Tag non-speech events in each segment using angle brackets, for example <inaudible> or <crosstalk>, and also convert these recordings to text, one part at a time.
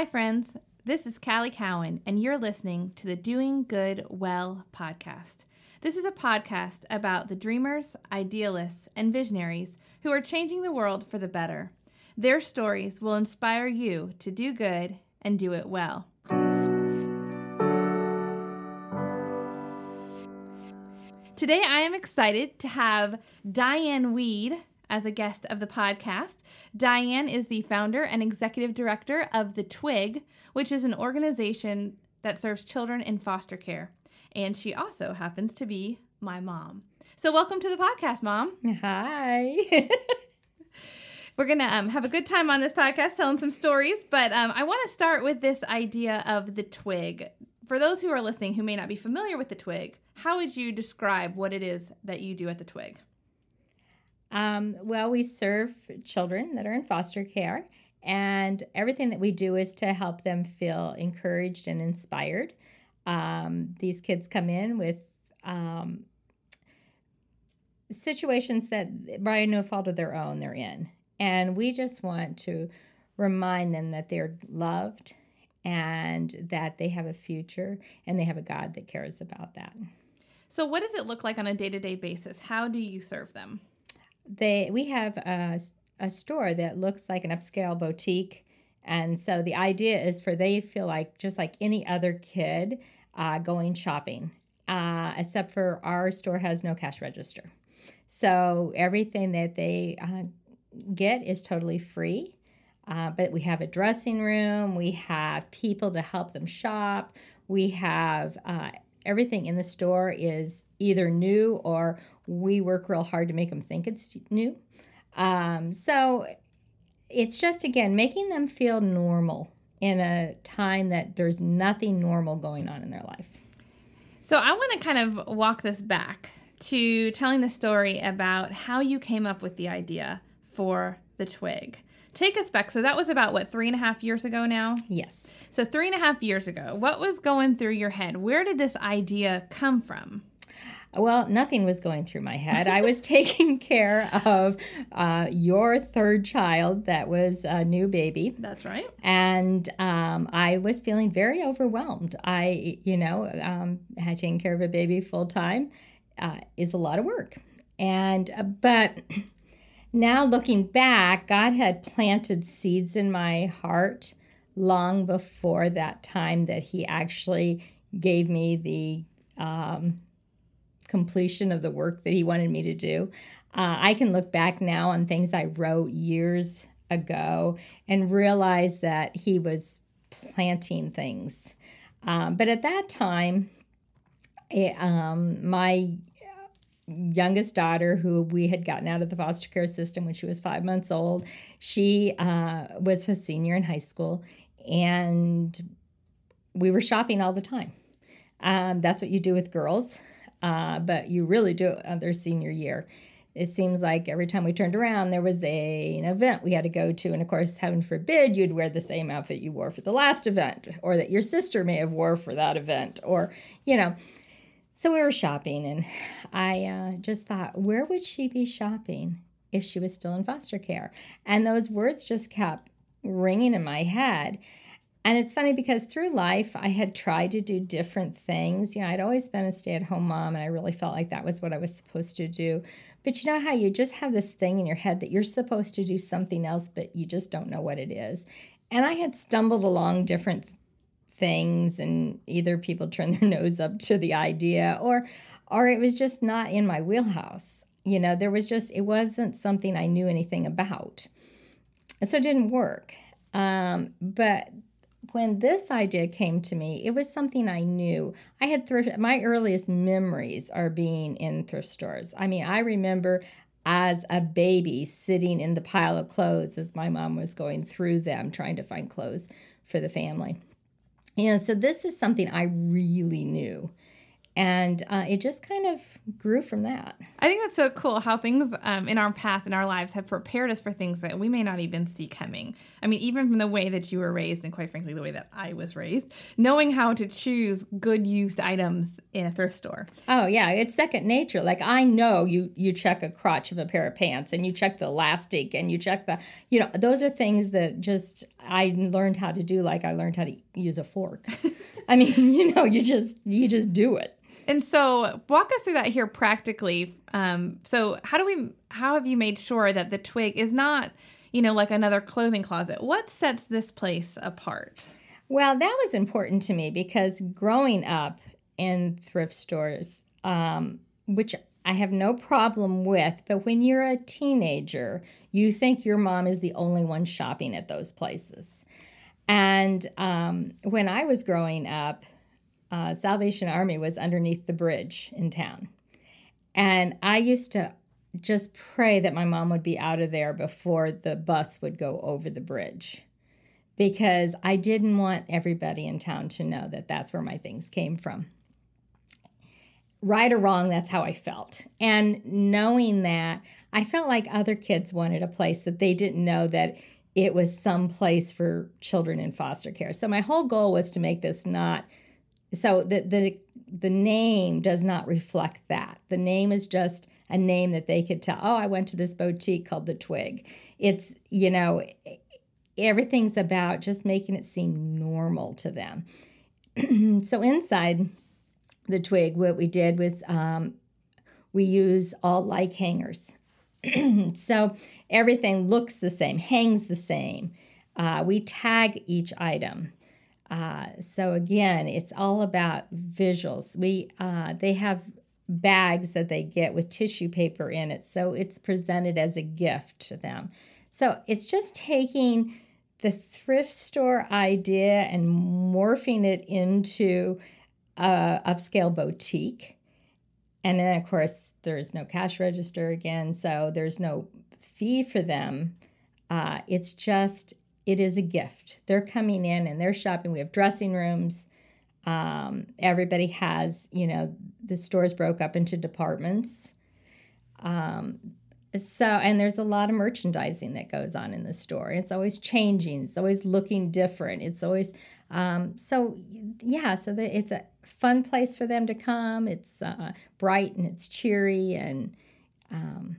Hi, friends. This is Callie Cowan, and you're listening to the Doing Good Well podcast. This is a podcast about the dreamers, idealists, and visionaries who are changing the world for the better. Their stories will inspire you to do good and do it well. Today, I am excited to have Diane Weed as a guest of the podcast. Diane is the founder and executive director of The Twig, which is an organization that serves children in foster care. And she also happens to be my mom. So, welcome to the podcast, Mom. Hi. <laughs> We're going to um, have a good time on this podcast telling some stories, but um, I want to start with this idea of the twig. For those who are listening who may not be familiar with the twig, how would you describe what it is that you do at the twig? Um, well, we serve children that are in foster care, and everything that we do is to help them feel encouraged and inspired. Um, these kids come in with um, situations that, by no fault of their own, they're in. And we just want to remind them that they're loved and that they have a future and they have a God that cares about that. So, what does it look like on a day to day basis? How do you serve them? They we have a, a store that looks like an upscale boutique. And so the idea is for they feel like just like any other kid uh, going shopping uh, except for our store has no cash register. So everything that they uh, get is totally free. Uh, but we have a dressing room. We have people to help them shop. We have uh, everything in the store is either new or we work real hard to make them think it's new. Um, so it's just, again, making them feel normal in a time that there's nothing normal going on in their life. So I want to kind of walk this back to telling the story about how you came up with the idea for the twig. Take us back. So that was about what, three and a half years ago now? Yes. So, three and a half years ago, what was going through your head? Where did this idea come from? Well, nothing was going through my head. I was <laughs> taking care of uh, your third child that was a new baby. That's right. And um, I was feeling very overwhelmed. I, you know, um, had taken care of a baby full time uh, is a lot of work. And, uh, but now looking back, God had planted seeds in my heart long before that time that He actually gave me the um, completion of the work that he wanted me to do. Uh, I can look back now on things I wrote years ago and realize that he was planting things. Um, but at that time, it, um, my youngest daughter, who we had gotten out of the foster care system when she was five months old, she uh, was a senior in high school, and we were shopping all the time. Um, that's what you do with girls uh, but you really do it on their senior year. It seems like every time we turned around, there was a, an event we had to go to. And of course, heaven forbid you'd wear the same outfit you wore for the last event, or that your sister may have wore for that event, or, you know. So we were shopping, and I uh, just thought, where would she be shopping if she was still in foster care? And those words just kept ringing in my head. And it's funny because through life, I had tried to do different things. You know, I'd always been a stay at home mom, and I really felt like that was what I was supposed to do. But you know how you just have this thing in your head that you're supposed to do something else, but you just don't know what it is. And I had stumbled along different things, and either people <laughs> turned their nose up to the idea, or or it was just not in my wheelhouse. You know, there was just it wasn't something I knew anything about, so it didn't work. Um, but when this idea came to me, it was something I knew. I had thrift, my earliest memories are being in thrift stores. I mean, I remember as a baby sitting in the pile of clothes as my mom was going through them trying to find clothes for the family. You know, so this is something I really knew. And uh, it just kind of grew from that. I think that's so cool how things um, in our past, in our lives, have prepared us for things that we may not even see coming. I mean, even from the way that you were raised, and quite frankly, the way that I was raised, knowing how to choose good used items in a thrift store. Oh yeah, it's second nature. Like I know you you check a crotch of a pair of pants, and you check the elastic, and you check the you know those are things that just I learned how to do. Like I learned how to use a fork. <laughs> I mean, you know, you just you just do it. And so, walk us through that here practically. Um, so, how do we? How have you made sure that the twig is not, you know, like another clothing closet? What sets this place apart? Well, that was important to me because growing up in thrift stores, um, which I have no problem with, but when you're a teenager, you think your mom is the only one shopping at those places. And um, when I was growing up, uh, Salvation Army was underneath the bridge in town. And I used to just pray that my mom would be out of there before the bus would go over the bridge because I didn't want everybody in town to know that that's where my things came from. Right or wrong, that's how I felt. And knowing that, I felt like other kids wanted a place that they didn't know that it was some place for children in foster care. So my whole goal was to make this not so the the the name does not reflect that. The name is just a name that they could tell. Oh, I went to this boutique called the Twig. It's you know everything's about just making it seem normal to them. <clears throat> so inside the Twig, what we did was um, we use all like hangers. <clears throat> so everything looks the same, hangs the same. Uh, we tag each item. Uh, so again, it's all about visuals. We uh, they have bags that they get with tissue paper in it, so it's presented as a gift to them. So it's just taking the thrift store idea and morphing it into a upscale boutique. And then, of course, there's no cash register again, so there's no fee for them. Uh, it's just it is a gift. They're coming in and they're shopping. We have dressing rooms. Um, everybody has, you know, the stores broke up into departments. Um, so, and there's a lot of merchandising that goes on in the store. It's always changing. It's always looking different. It's always, um, so yeah, so the, it's a fun place for them to come. It's uh, bright and it's cheery and um,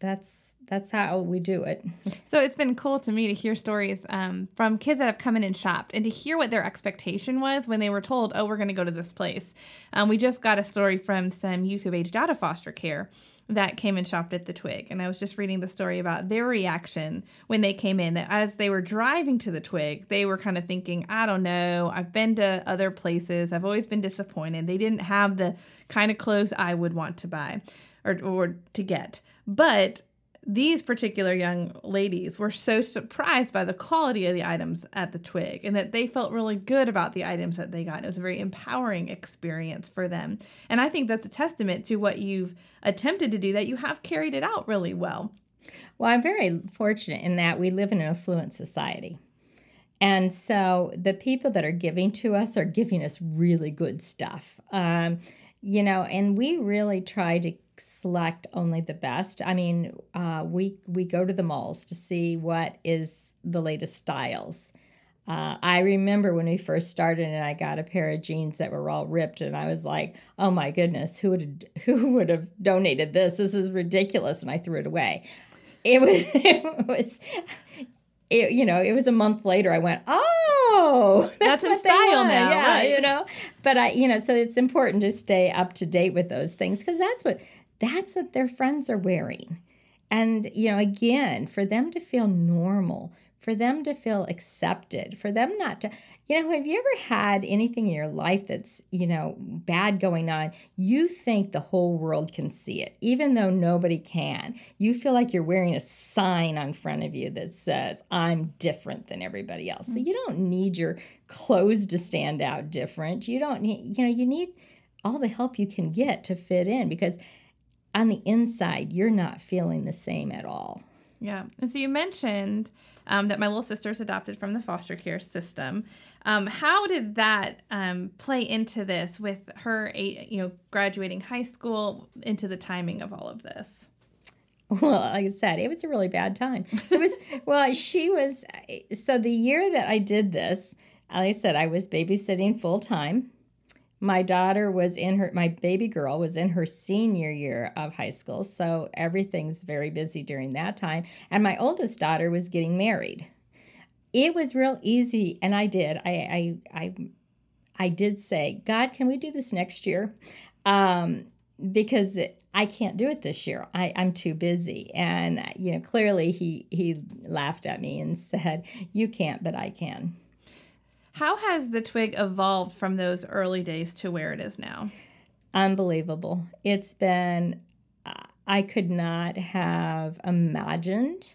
that's that's how we do it. So it's been cool to me to hear stories um, from kids that have come in and shopped and to hear what their expectation was when they were told, oh, we're going to go to this place. Um, we just got a story from some youth who've aged out of foster care that came and shopped at the Twig. And I was just reading the story about their reaction when they came in. That as they were driving to the Twig, they were kind of thinking, I don't know, I've been to other places, I've always been disappointed. They didn't have the kind of clothes I would want to buy or, or to get. But these particular young ladies were so surprised by the quality of the items at the twig and that they felt really good about the items that they got. It was a very empowering experience for them. And I think that's a testament to what you've attempted to do, that you have carried it out really well. Well, I'm very fortunate in that we live in an affluent society. And so the people that are giving to us are giving us really good stuff. Um, you know, and we really try to select only the best. I mean, uh, we we go to the malls to see what is the latest styles. Uh, I remember when we first started, and I got a pair of jeans that were all ripped, and I was like, "Oh my goodness, who would <laughs> who would have donated this? This is ridiculous!" And I threw it away. It was <laughs> it was. It, you know, it was a month later. I went, oh, <laughs> that's, that's in style now, yeah, right? You know, but I, you know, so it's important to stay up to date with those things because that's what that's what their friends are wearing. And, you know, again, for them to feel normal, for them to feel accepted, for them not to, you know, have you ever had anything in your life that's, you know, bad going on? You think the whole world can see it, even though nobody can. You feel like you're wearing a sign on front of you that says, I'm different than everybody else. So mm. you don't need your clothes to stand out different. You don't need, you know, you need all the help you can get to fit in because on the inside, you're not feeling the same at all. Yeah. And so you mentioned um, that my little sister is adopted from the foster care system. Um, how did that um, play into this with her, you know, graduating high school into the timing of all of this? Well, like I said, it was a really bad time. It was, <laughs> well, she was, so the year that I did this, like I said, I was babysitting full time my daughter was in her my baby girl was in her senior year of high school so everything's very busy during that time and my oldest daughter was getting married it was real easy and i did i i i, I did say god can we do this next year um, because I can't do it this year. I, I'm too busy. And, you know, clearly he, he laughed at me and <laughs> said, You can't, but I can. How has the twig evolved from those early days to where it is now? Unbelievable. It's been, I could not have imagined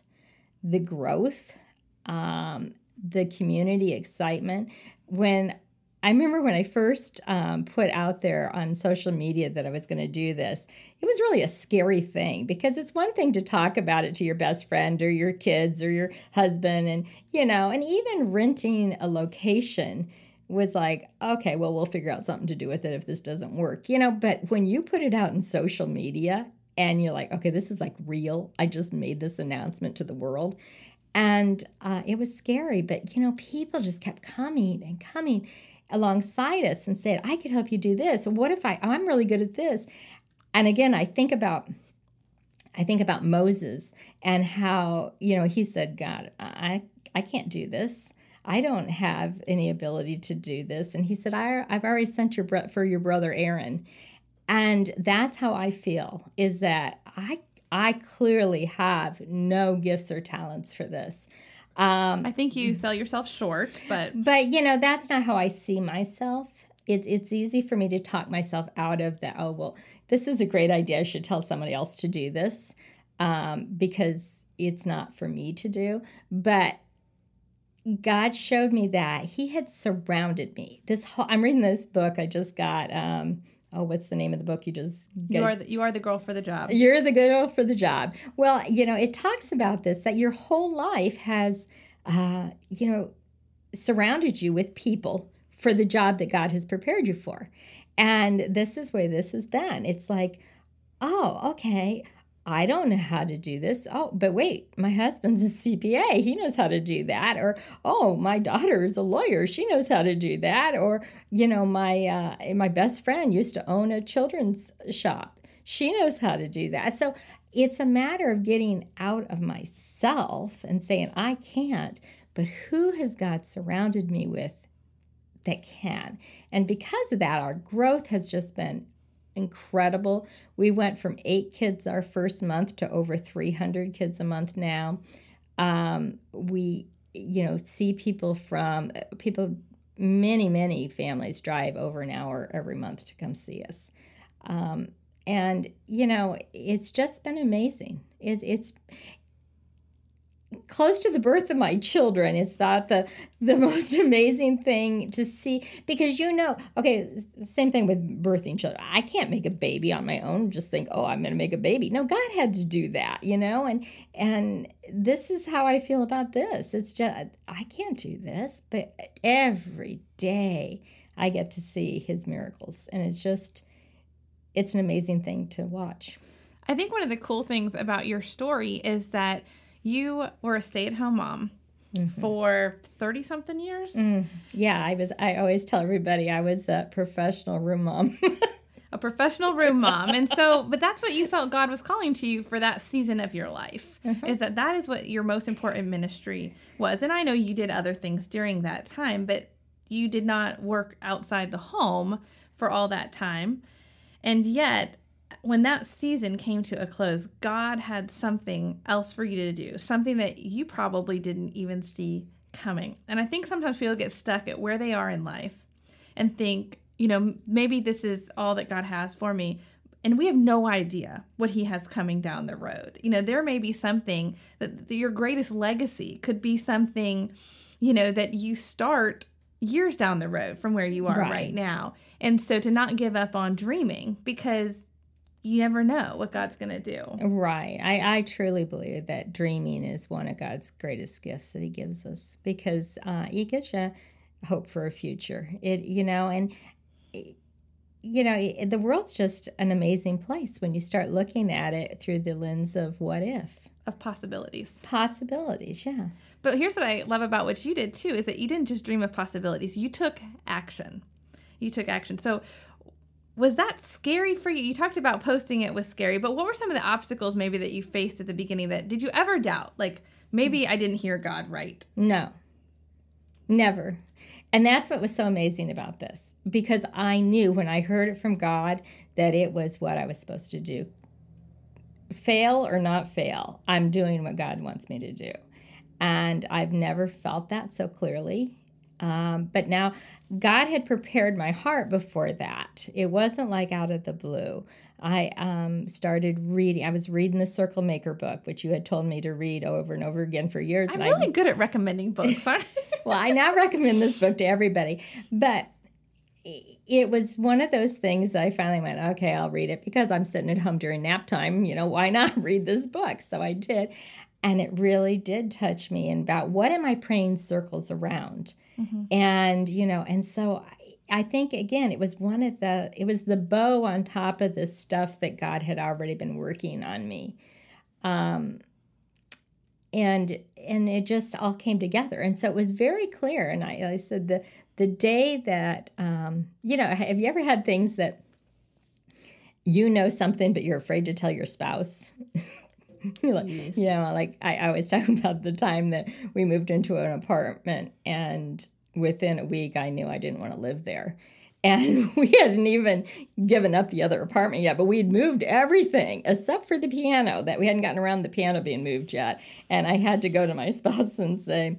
the growth, um, the community excitement. When I remember when I first um, put out there on social media that I was going to do this, it was really a scary thing because it's one thing to talk about it to your best friend or your kids or your husband, and you know, and even renting a location was like, okay, well, we'll figure out something to do with it if this doesn't work, you know. But when you put it out in social media and you're like, okay, this is like real, I just made this announcement to the world. And uh, it was scary, but you know, people just kept coming and coming alongside us and said, I could help you do this. What if I, I'm really good at this? And again, I think about I think about Moses and how, you know, he said, God, I, I can't do this. I don't have any ability to do this. And he said, I, I've already sent your for your brother Aaron. And that's how I feel is that I I clearly have no gifts or talents for this. Um, I think you sell yourself short, but but you know that's not how I see myself. It's it's easy for me to talk myself out of the Oh well, this is a great idea. I should tell somebody else to do this um, because it's not for me to do. But God showed me that He had surrounded me. This whole, I'm reading this book I just got. Um, oh, what's the name of the book? You just guys, you are the, you are the girl for the job. You're the girl for the job. Well, you know, it talks about this that your whole life has, uh, you know, surrounded you with people for the job that God has prepared you for, and this is where this has been. It's like, oh, okay. I don't know how to do this. Oh, but wait, my husband's a CPA. He knows how to do that. Or, oh, my daughter is a lawyer. She knows how to do that. Or, you know, my uh, my best friend used to own a children's shop. She knows how to do that. So it's a matter of getting out of myself and saying, I can't, but who has God surrounded me with that can? And because of that, our growth has just been incredible. We went from eight kids our first month to over 300 kids a month now. Um, we, you know, see people from people, many, many families drive over an hour every month to come see us. Um, and you know, it's just been amazing. It's it's close to the birth of my children is that the the <laughs> most amazing thing to see because you know okay same thing with birthing children. I can't make a baby on my own just think oh i'm going to make a baby. No god had to do that you know and and this is how i feel about this. It's just i can't do this but every day i get to see his miracles and it's just it's an amazing thing to watch. I think one of the cool things about your story is that you were a stay-at-home mom mm-hmm. for 30 something years mm. yeah i was i always tell everybody i was a professional room mom <laughs> a professional room mom and so but that's what you felt god was calling to you for that season of your life mm-hmm. is that that is what your most important ministry was and i know you did other things during that time but you did not work outside the home for all that time and yet when that season came to a close, God had something else for you to do, something that you probably didn't even see coming. And I think sometimes people get stuck at where they are in life and think, you know, maybe this is all that God has for me. And we have no idea what he has coming down the road. You know, there may be something that your greatest legacy could be something, you know, that you start years down the road from where you are right, right now. And so to not give up on dreaming because you never know what God's going to do. Right. I, I truly believe that dreaming is one of God's greatest gifts that He gives us because uh, it gives you hope for a future. It, you know, and, you know, the world's just an amazing place when you start looking at it through the lens of what if. Of possibilities. Possibilities, yeah. But here's what I love about what you did too is that you didn't just dream of possibilities, you took action. You took action. So, was that scary for you? You talked about posting it was scary, but what were some of the obstacles maybe that you faced at the beginning that did you ever doubt? Like maybe I didn't hear God right. No. Never. And that's what was so amazing about this because I knew when I heard it from God that it was what I was supposed to do. Fail or not fail, I'm doing what God wants me to do. And I've never felt that so clearly um, but now, God had prepared my heart before that. It wasn't like out of the blue. I um, started reading. I was reading the Circle Maker book, which you had told me to read over and over again for years. I'm really I, good at recommending books. <laughs> well, I now recommend this book to everybody. But it was one of those things that I finally went, okay, I'll read it because I'm sitting at home during nap time. You know, why not <laughs> read this book? So I did. And it really did touch me and about what am I praying circles around? Mm-hmm. And, you know, and so I, I think again, it was one of the, it was the bow on top of the stuff that God had already been working on me. Um, and and it just all came together and so it was very clear and i, I said the the day that um, you know have you ever had things that you know something but you're afraid to tell your spouse <laughs> <laughs> like. You know, like I, always <laughs> talk about the time that we moved into an apartment, and within a week, I knew I didn't want to live there. And <laughs> we hadn't even given up the other apartment yet, but we'd moved everything except for the piano, that we hadn't gotten around the piano being moved yet. And I had to go to my spouse and say,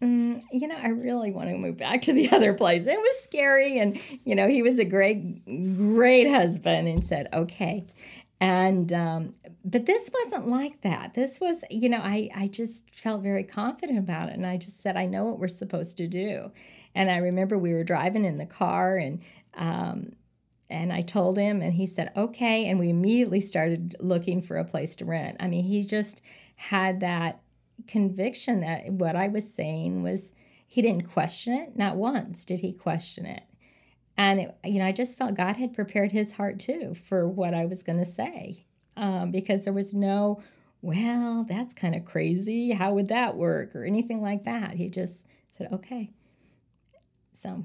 mm, you know, I really want to move back to the other place. It was scary. And, you know, he was a great, great husband and said, okay. And um, but this wasn't like that. This was, you know, I, I just felt very confident about it. And I just said, I know what we're supposed to do. And I remember we were driving in the car and, um, and I told him, and he said, okay. And we immediately started looking for a place to rent. I mean, he just had that conviction that what I was saying was, he didn't question it. Not once did he question it. And, it, you know, I just felt God had prepared his heart too for what I was going to say um, because there was no, well, that's kind of crazy. How would that work? Or anything like that. He just said, okay. So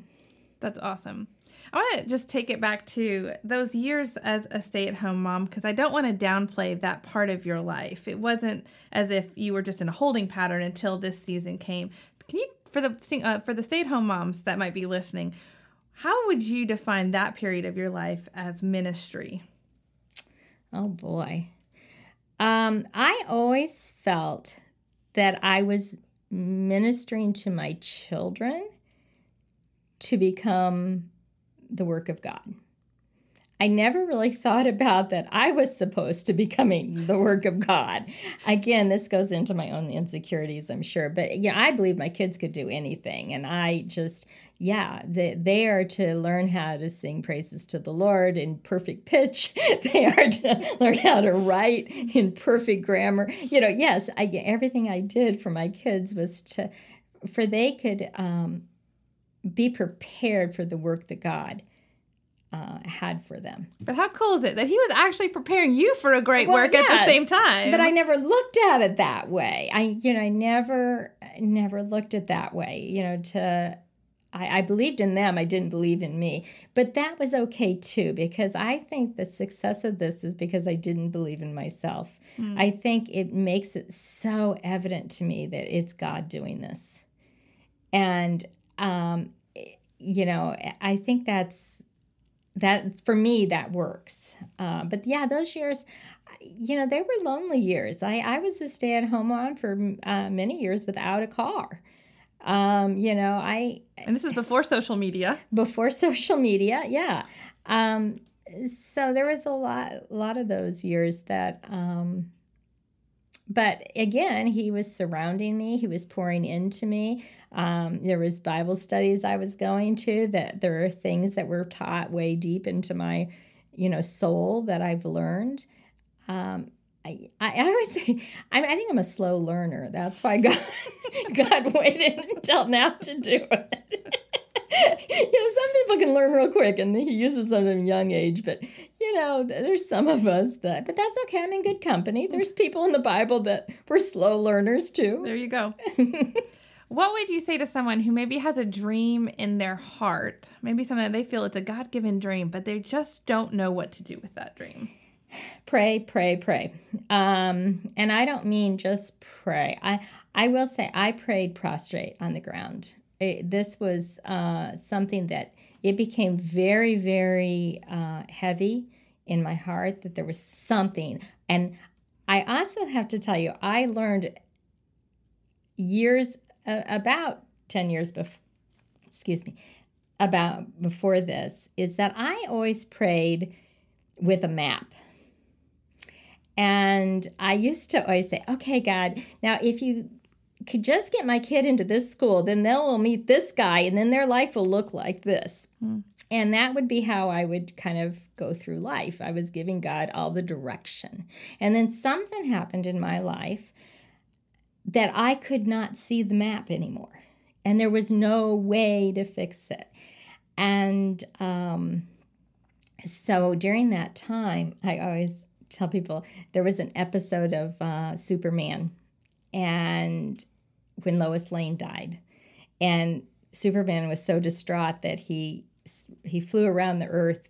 that's awesome. I want to just take it back to those years as a stay at home mom because I don't want to downplay that part of your life. It wasn't as if you were just in a holding pattern until this season came. Can you, for the uh, for the stay at home moms that might be listening, how would you define that period of your life as ministry? Oh boy. Um, I always felt that I was ministering to my children to become the work of God. I never really thought about that I was supposed to be coming the work of God. Again, this goes into my own insecurities, I'm sure. But yeah, I believe my kids could do anything. And I just, yeah, they, they are to learn how to sing praises to the Lord in perfect pitch. <laughs> they are to learn how to write in perfect grammar. You know, yes, I, everything I did for my kids was to, for they could um, be prepared for the work that God uh, had for them. But how cool is it that he was actually preparing you for a great well, work yes, at the same time? But I never looked at it that way. I, you know, I never, never looked at that way. You know, to I, I believed in them. I didn't believe in me, but that was okay too because I think the success of this is because I didn't believe in myself. Mm. I think it makes it so evident to me that it's God doing this, and um, you know, I think that's that for me that works. Uh, but yeah those years you know they were lonely years. I, I was a stay-at-home mom for uh, many years without a car. Um, you know i and this is before social media. Before <laughs> social media yeah. Um, so there was a lot a lot of those years that um, but again he was surrounding me he was pouring into me um, there was bible studies i was going to that there are things that were taught way deep into my you know, soul that I've learned. Um, I, I always <laughs> say I, I think I'm a slow learner. That's why God <laughs> God waited <laughs> until now to do it. <laughs> you know, some people can learn real quick, and He uses them at a young age. But you know, there's some of us that. But that's okay. I'm in good company. There's people in the Bible that were slow learners too. There you go. <laughs> what would you say to someone who maybe has a dream in their heart, maybe something that they feel it's a God given dream, but they just don't know what to do with that dream? pray pray pray um, and i don't mean just pray i i will say i prayed prostrate on the ground it, this was uh, something that it became very very uh, heavy in my heart that there was something. And i also have to tell you i learned years uh, about 10 years before excuse me about before this is that i always prayed with a map. And I used to always say, okay, God, now if you could just get my kid into this school, then they'll meet this guy and then their life will look like this. Mm. And that would be how I would kind of go through life. I was giving God all the direction. And then something happened in my life that I could not see the map anymore. And there was no way to fix it. And um, so during that time, I always tell people there was an episode of uh, Superman, and when Lois Lane died, and Superman was so distraught that he he flew around the Earth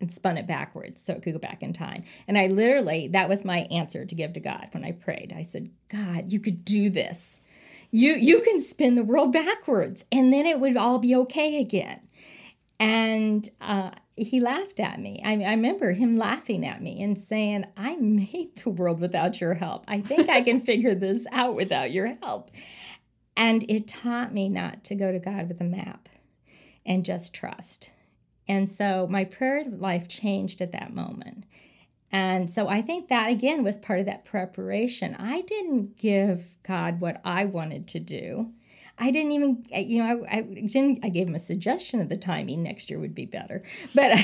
and spun it backwards so it could go back in time. And I literally that was my answer to give to God when I prayed. I said, God, you could do this. You you can spin the world backwards, and then it would all be okay again. And uh, he laughed at me. I, I remember him laughing at me and saying, I made the world without your help. I think I can figure this out without your help. And it taught me not to go to God with a map and just trust. And so my prayer life changed at that moment. And so I think that again was part of that preparation. I didn't give God what I wanted to do. I didn't even, you know, I, I. I gave him a suggestion of the timing. Next year would be better, but,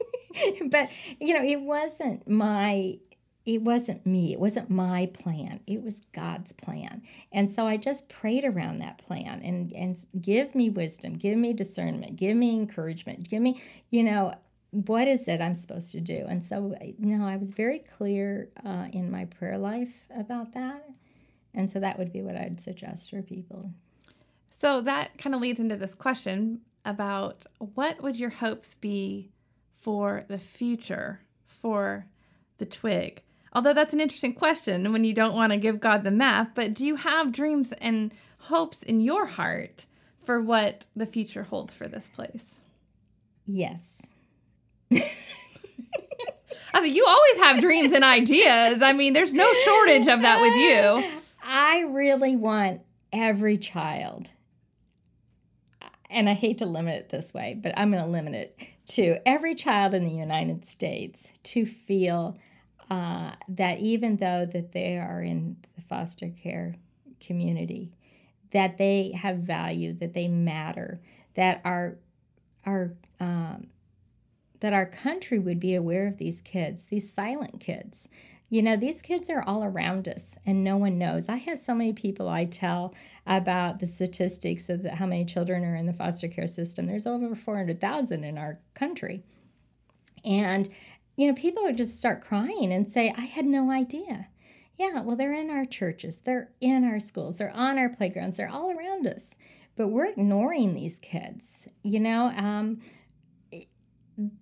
<laughs> but you know, it wasn't my. It wasn't me. It wasn't my plan. It was God's plan. And so I just prayed around that plan and and give me wisdom, give me discernment, give me encouragement, give me, you know, what is it I'm supposed to do? And so, know, I was very clear uh, in my prayer life about that. And so that would be what I'd suggest for people so that kind of leads into this question about what would your hopes be for the future for the twig? Although that's an interesting question when you don't want to give God the map, but do you have dreams and hopes in your heart for what the future holds for this place? Yes. <laughs> I think you always have dreams and ideas. I mean, there's no shortage of that with you. <laughs> I really want every child and I hate to limit it this way, but I'm going to limit it to every child in the United States to feel uh, that even though that they are in the foster care community, that they have value, that they matter, that our our um, that our country would be aware of these kids, these silent kids, you know, these kids are all around us and no one knows. I have so many people I tell about the statistics of the, how many children are in the foster care system. There's over 400,000 in our country. And, you know, people would just start crying and say, I had no idea. Yeah, well, they're in our churches, they're in our schools, they're on our playgrounds, they're all around us. But we're ignoring these kids. You know, um,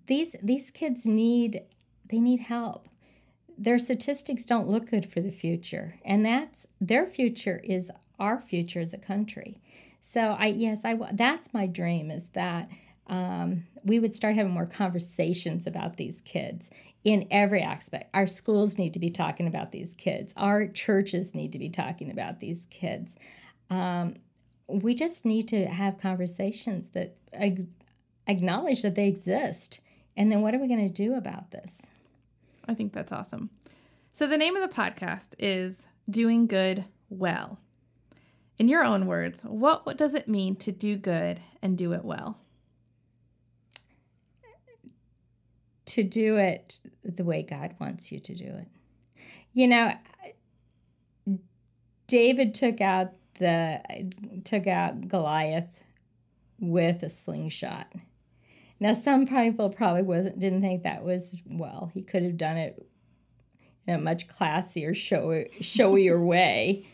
these these kids need they need help. Their statistics don't look good for the future and that's their future is our future as a country. So i yes i that's my dream is that um, we would start having more conversations about these kids in every aspect. Our schools need to be talking about these kids. Our churches need to be talking about these kids. Um, we just need to have conversations that acknowledge that they exist and then what are we going to do about this I think that's awesome. So, the name of the podcast is Doing Good Well. In your own words, what, what does it mean to do good and do it well? to do it the way God wants you to do it. You know, David took out the took out Goliath with a slingshot. Now, some people probably wasn't didn't think that was well. He could have done it in a much classier, show, showier <laughs> way,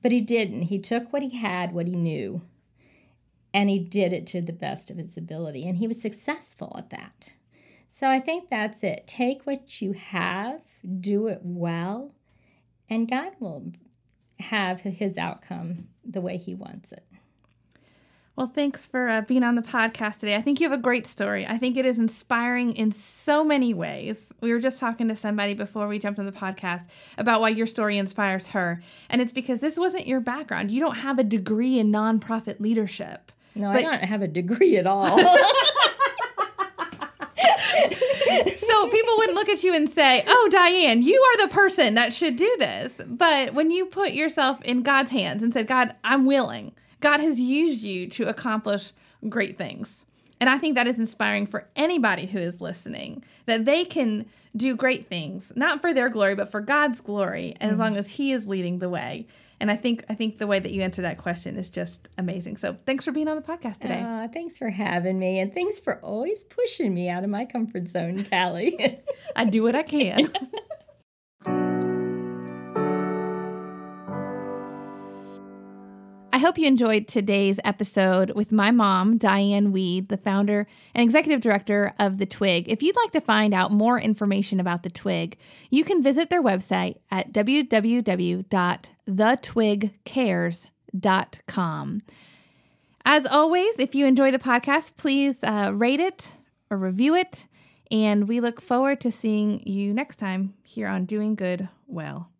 but he didn't. He took what he had, what he knew, and he did it to the best of his ability, and he was successful at that. So I think that's it. Take what you have, do it well, and God will have his outcome the way he wants it. Well, thanks for uh, being on the podcast today. I think you have a great story. I think it is inspiring in so many ways. We were just talking to somebody before we jumped on the podcast about why your story inspires her. And it's because this wasn't your background. You don't have a degree in nonprofit leadership. No, but- I don't have a degree at all. <laughs> <laughs> so people wouldn't look at you and say, "Oh, Diane, you are the person that should do this." But when you put yourself in God's hands and said, "God, I'm willing," God has used you to accomplish great things. And I think that is inspiring for anybody who is listening that they can do great things, not for their glory, but for God's glory, mm-hmm. as long as He is leading the way. And I think I think the way that you answer that question is just amazing. So thanks for being on the podcast today. Uh, thanks for having me, and thanks for always pushing me out of my comfort zone, Callie. <laughs> I do what I can. <laughs> hope you enjoyed today's episode with my mom, Diane Weed, the founder and executive director of The Twig. If you'd like to find out more information about The Twig, you can visit their website at www.thetwigcares.com. As always, if you enjoy the podcast, please uh, rate it or review it. And we look forward to seeing you next time here on Doing Good Well.